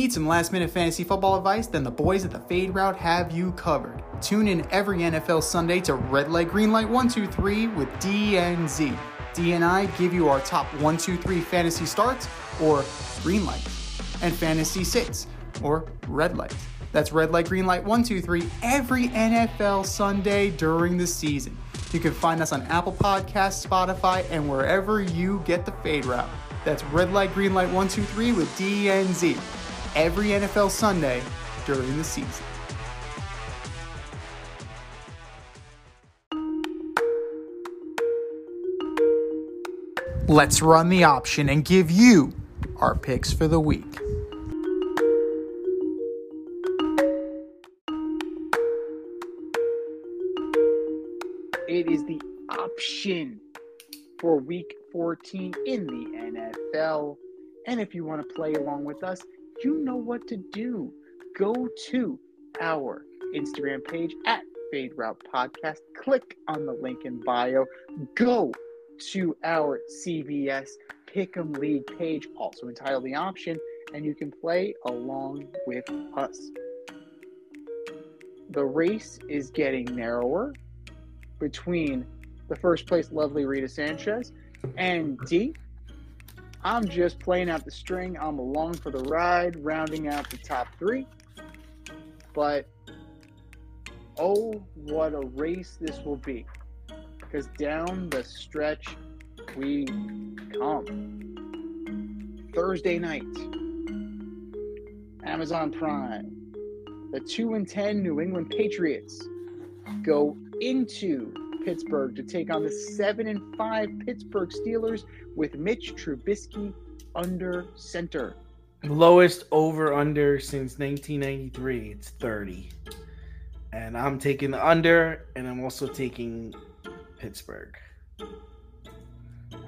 Need some last minute fantasy football advice? Then the boys at the Fade Route have you covered. Tune in every NFL Sunday to Red Light Green Light 123 with DNZ. D and I give you our top 123 fantasy starts or green light, and fantasy sits or red light. That's red light, green light, 123 every NFL Sunday during the season. You can find us on Apple Podcasts, Spotify, and wherever you get the fade route. That's red light, green light, 123 with DNZ every NFL Sunday during the season. Let's run the option and give you our picks for the week. It is the option for week 14 in the NFL. And if you want to play along with us, you know what to do. Go to our Instagram page at Fade Route Podcast. Click on the link in bio. Go to our CBS Pick'em League page, also entitled The Option, and you can play along with us. The race is getting narrower between the first place, lovely Rita Sanchez, and D. I'm just playing out the string. I'm along for the ride, rounding out the top three. But oh, what a race this will be because down the stretch we come. Thursday night, Amazon Prime, the 2 and 10 New England Patriots go into Pittsburgh to take on the 7 and 5 Pittsburgh Steelers with Mitch Trubisky under center. Lowest over under since 1993. It's 30. And I'm taking the under, and I'm also taking Pittsburgh.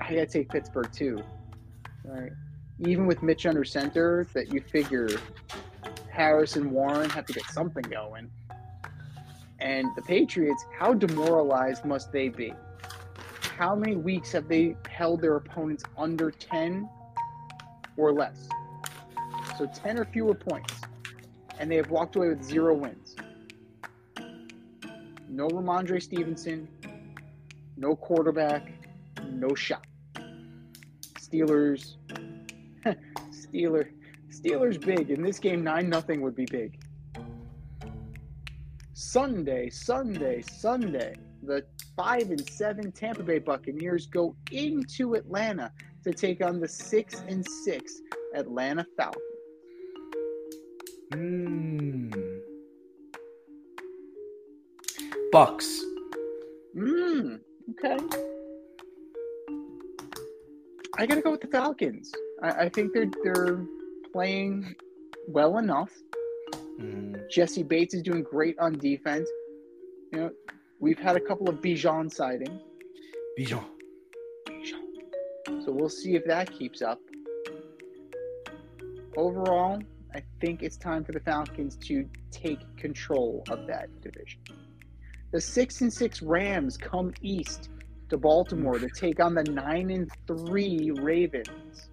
I gotta take Pittsburgh too. All right. Even with Mitch under center, that you figure Harris and Warren have to get something going. And the Patriots, how demoralized must they be? How many weeks have they held their opponents under 10 or less? So 10 or fewer points. And they have walked away with zero wins. No Rhamondre Stevenson, no quarterback, no shot. Steelers, Steeler, Steelers big in this game. Nine nothing would be big. Sunday, Sunday, Sunday. The five and seven Tampa Bay Buccaneers go into Atlanta to take on the six and six Atlanta Falcons. Mmm. Bucks. Mmm. okay. I gotta go with the Falcons. I, I think they're they're playing well enough. Mm. Jessie Bates is doing great on defense. You know, we've had a couple of Bijan sightings, Bijan. so we'll see if that keeps up. Overall, I think it's time for the Falcons to take control of that division. The six and six Rams come east to Baltimore to take on the nine and three Ravens.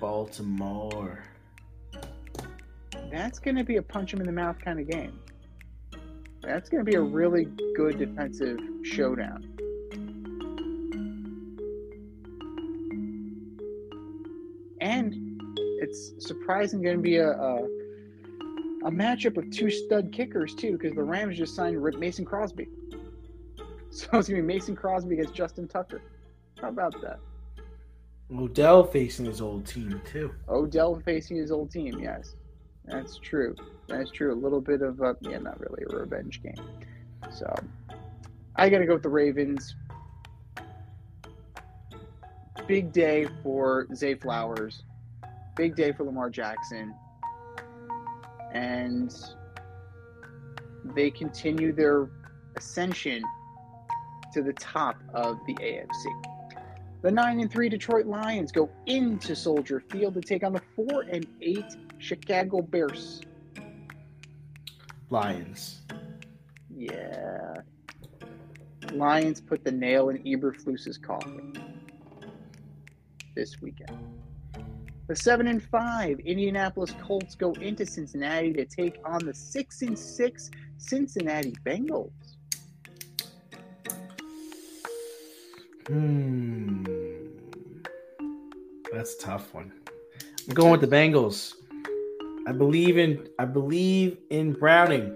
Baltimore. That's going to be a punch him in the mouth kind of game. That's going to be a really good defensive showdown. And it's surprising going to be a, a a matchup of two stud kickers too, because the Rams just signed Rip Mason Crosby. So it's gonna be Mason Crosby against Justin Tucker. How about that? Odell facing his old team too. Odell facing his old team. Yes, that's true. That's true. A little bit of a yeah, not really a revenge game. So I got to go with the Ravens. Big day for Zay Flowers. Big day for Lamar Jackson. And they continue their ascension to the top of the AFC. The 9 and 3 Detroit Lions go into Soldier Field to take on the 4 and 8 Chicago Bears. Lions. Yeah. Lions put the nail in Eberflus's coffin this weekend. The seven and five Indianapolis Colts go into Cincinnati to take on the six and six Cincinnati Bengals. Hmm. That's a tough one. I'm going with the Bengals. I believe in I believe in Browning.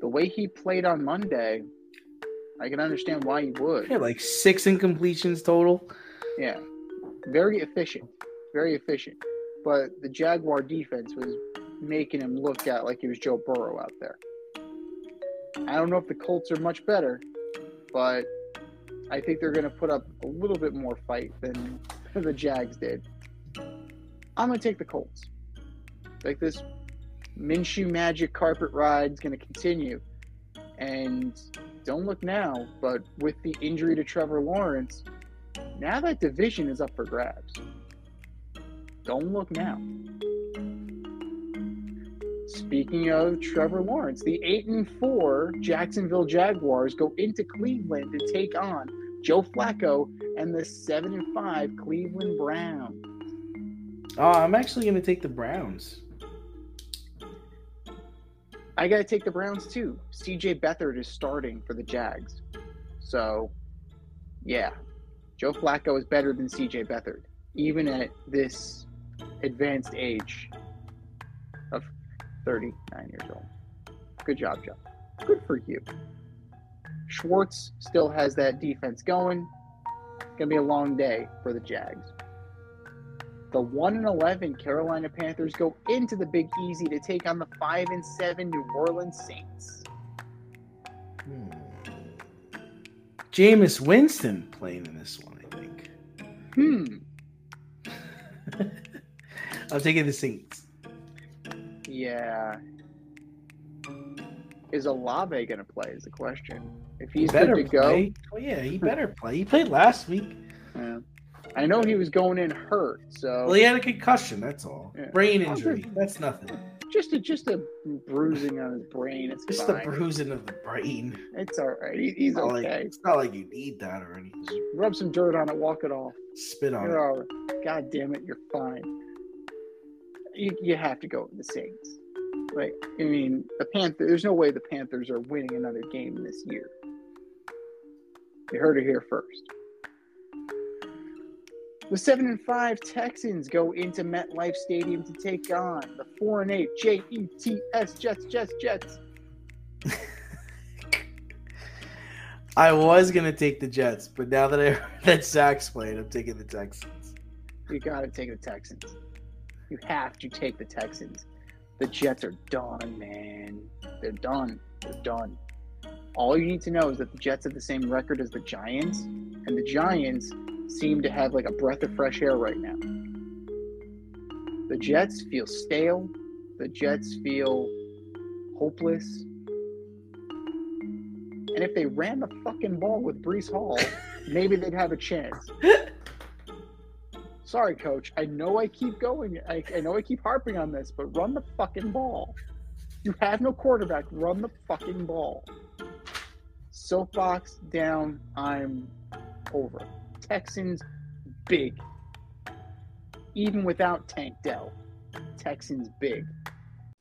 The way he played on Monday, I can understand why he would. Yeah, like six incompletions total. Yeah. Very efficient. Very efficient. But the Jaguar defense was making him look at like he was Joe Burrow out there. I don't know if the Colts are much better, but I think they're going to put up a little bit more fight than the Jags did. I'm going to take the Colts. Like this Minshew magic carpet ride is going to continue. And don't look now, but with the injury to Trevor Lawrence, now that division is up for grabs. Don't look now. Speaking of Trevor Lawrence, the 8 and 4 Jacksonville Jaguars go into Cleveland to take on Joe Flacco and the 7 and 5 Cleveland Browns. Oh, I'm actually going to take the Browns. I got to take the Browns too. CJ Beathard is starting for the Jags. So, yeah, Joe Flacco is better than CJ Beathard, even at this advanced age of 39 years old. Good job, Joe. Good for you. Schwartz still has that defense going. Gonna be a long day for the Jags. The one and eleven Carolina Panthers go into the Big Easy to take on the five and seven New Orleans Saints. Hmm. Jameis Winston playing in this one, I think. Hmm. I'm taking the Saints. Yeah. Is Olave going to play? Is the question. If he's He better good to go, play. Oh yeah, he better play. He played last week. yeah. I know he was going in hurt, so Well, he had a concussion. That's all. Yeah. Brain injury. good. That's nothing. just a just a bruising on his brain. It's Just the fine. bruising of the brain. It's all right. He, he's It's not, like, okay. it's not like you need that or anything. Just Rub some dirt on it. Walk it off. spit on You're it. right. God damn it, you're fine. You, you have to go with the Saints. Like, I mean, the Panther. There's no way the Panthers are winning another game this year. You heard it here first. The seven and five Texans go into MetLife Stadium to take on the four and eight J E T S Jets Jets Jets. I was gonna take the Jets, but now that I heard that Zach's playing, I'm taking the Texans. You got to take the Texans. You have to take the Texans. The Jets are done, man. They're done. They're done. All you need to know is that the Jets have the same record as the Giants, and the Giants seem to have like a breath of fresh air right now. The Jets feel stale. The Jets feel hopeless. And if they ran the fucking ball with Breece Hall, maybe they'd have a chance. Sorry, coach. I know I keep going. I, I know I keep harping on this, but run the fucking ball. You have no quarterback. Run the fucking ball. Soapbox down. I'm over. Texans, big. Even without Tank Dell, Texans, big.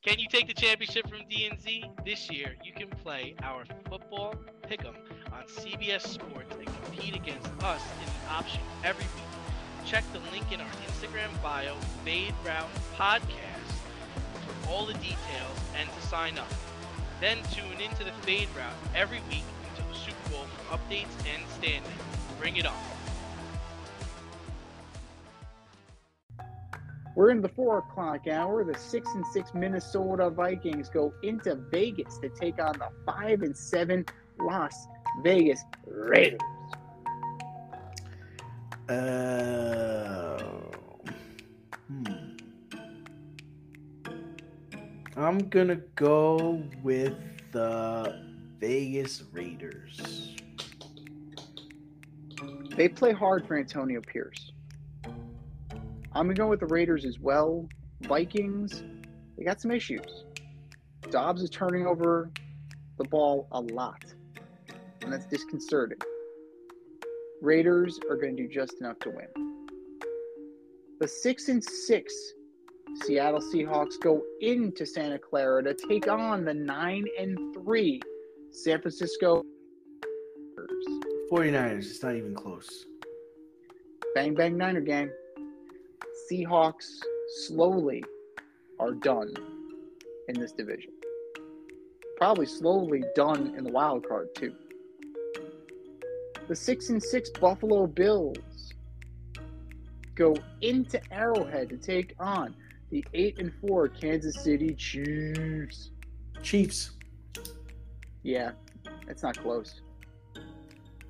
Can you take the championship from DNZ? This year, you can play our football pick'em on CBS Sports and compete against us in the option every week. Check the link in our Instagram bio, Fade Route Podcast, for all the details and to sign up. Then tune into the Fade Route every week until the Super Bowl for updates and standings. Bring it on. We're in the four o'clock hour. The six and six Minnesota Vikings go into Vegas to take on the five and seven Las Vegas Raiders. Uh, hmm. I'm gonna go with the Vegas Raiders. They play hard for Antonio Pierce. I'm gonna go with the Raiders as well. Vikings, they got some issues. Dobbs is turning over the ball a lot, and that's disconcerting. Raiders are going to do just enough to win. The six and six Seattle Seahawks go into Santa Clara to take on the nine and three San Francisco 49ers. It's not even close. Bang Bang Niner gang. Seahawks slowly are done in this division. Probably slowly done in the wild card too. The six and six Buffalo Bills go into Arrowhead to take on the eight and four Kansas City Chiefs. Chiefs. Yeah, it's not close.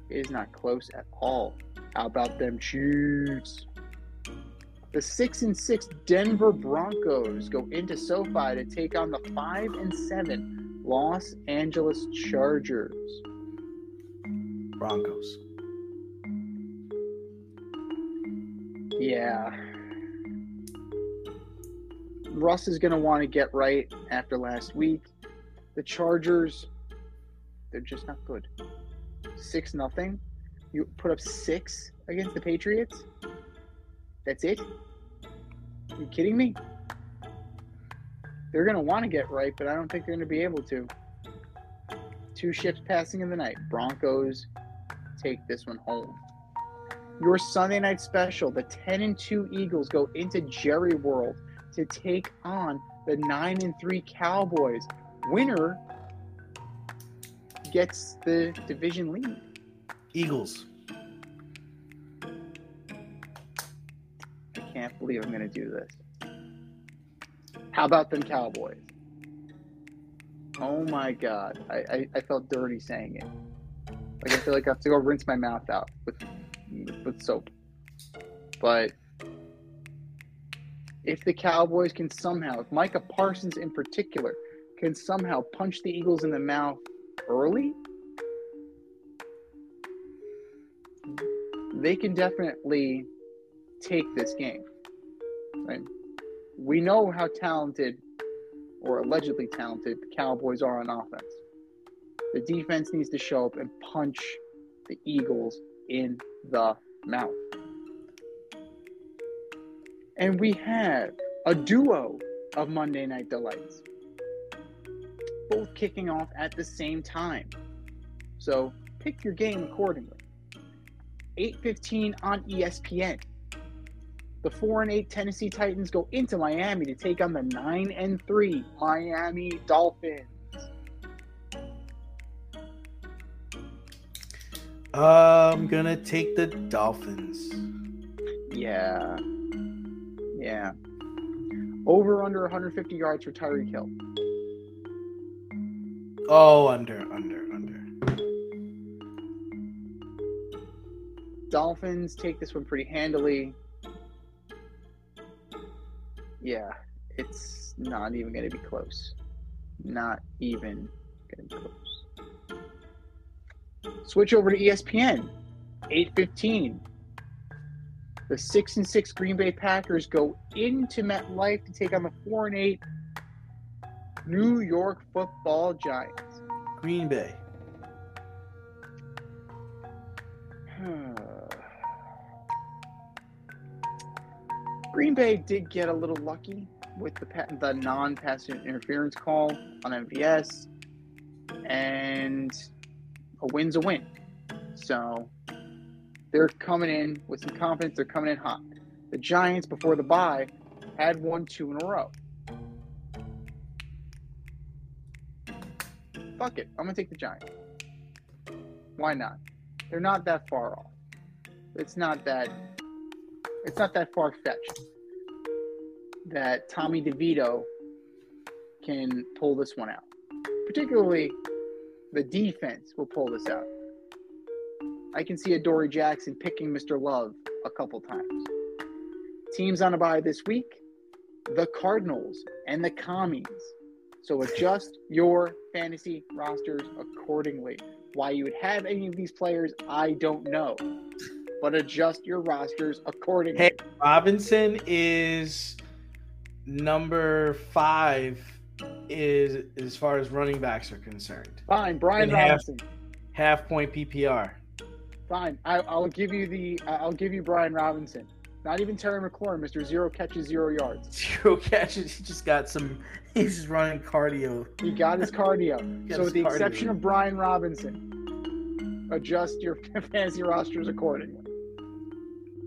It is not close at all. How about them Chiefs? The six and six Denver Broncos go into SoFi to take on the five and seven Los Angeles Chargers. Broncos. Yeah. Russ is going to want to get right after last week. The Chargers, they're just not good. Six nothing. You put up six against the Patriots. That's it. you kidding me? They're going to want to get right, but I don't think they're going to be able to. Two ships passing in the night. Broncos take this one home. Your Sunday night special, the 10 and 2 Eagles go into Jerry World to take on the 9 and 3 Cowboys. Winner gets the division lead. Eagles. Can't believe I'm going to do this. How about them Cowboys? Oh my God. I, I, I felt dirty saying it. Like I feel like I have to go rinse my mouth out with with soap. But if the Cowboys can somehow, if Micah Parsons in particular can somehow punch the Eagles in the mouth early, they can definitely take this game. Right? We know how talented or allegedly talented the Cowboys are on offense. The defense needs to show up and punch the Eagles in the mouth. And we have a duo of Monday Night Delights, both kicking off at the same time. So pick your game accordingly. 8:15 on ESPN. The 4 and 8 Tennessee Titans go into Miami to take on the 9 and 3 Miami Dolphins. I'm gonna take the Dolphins. Yeah. Yeah. Over under 150 yards for Tyreek Hill. Oh, under, under, under. Dolphins take this one pretty handily. Yeah, it's not even going to be close. Not even going to be close. Switch over to ESPN. 8:15. The 6 and 6 Green Bay Packers go into MetLife to take on the 4 and 8 New York Football Giants. Green Bay. Green Bay did get a little lucky with the the non-pass interference call on MVS, and a win's a win. So they're coming in with some confidence. They're coming in hot. The Giants before the bye had won two in a row. Fuck it, I'm gonna take the Giants. Why not? They're not that far off. It's not that. It's not that far fetched that Tommy DeVito can pull this one out. Particularly, the defense will pull this out. I can see Adoree' Jackson picking Mr. Love a couple times. Teams on a bye this week the Cardinals and the Commies. So adjust your fantasy rosters accordingly. Why you would have any of these players, I don't know. But adjust your rosters accordingly. Hey, Robinson is number five is as far as running backs are concerned. Fine, Brian And half- Robinson. Half point PPR. Fine, I, I'll give you the. I'll give you Brian Robinson. Not even Terry McLaurin, Mr. Zero catches, zero yards. Zero catches. He just got some. He's just running cardio. He got his cardio. Got so, with the cardio. exception of Brian Robinson, adjust your fantasy rosters accordingly.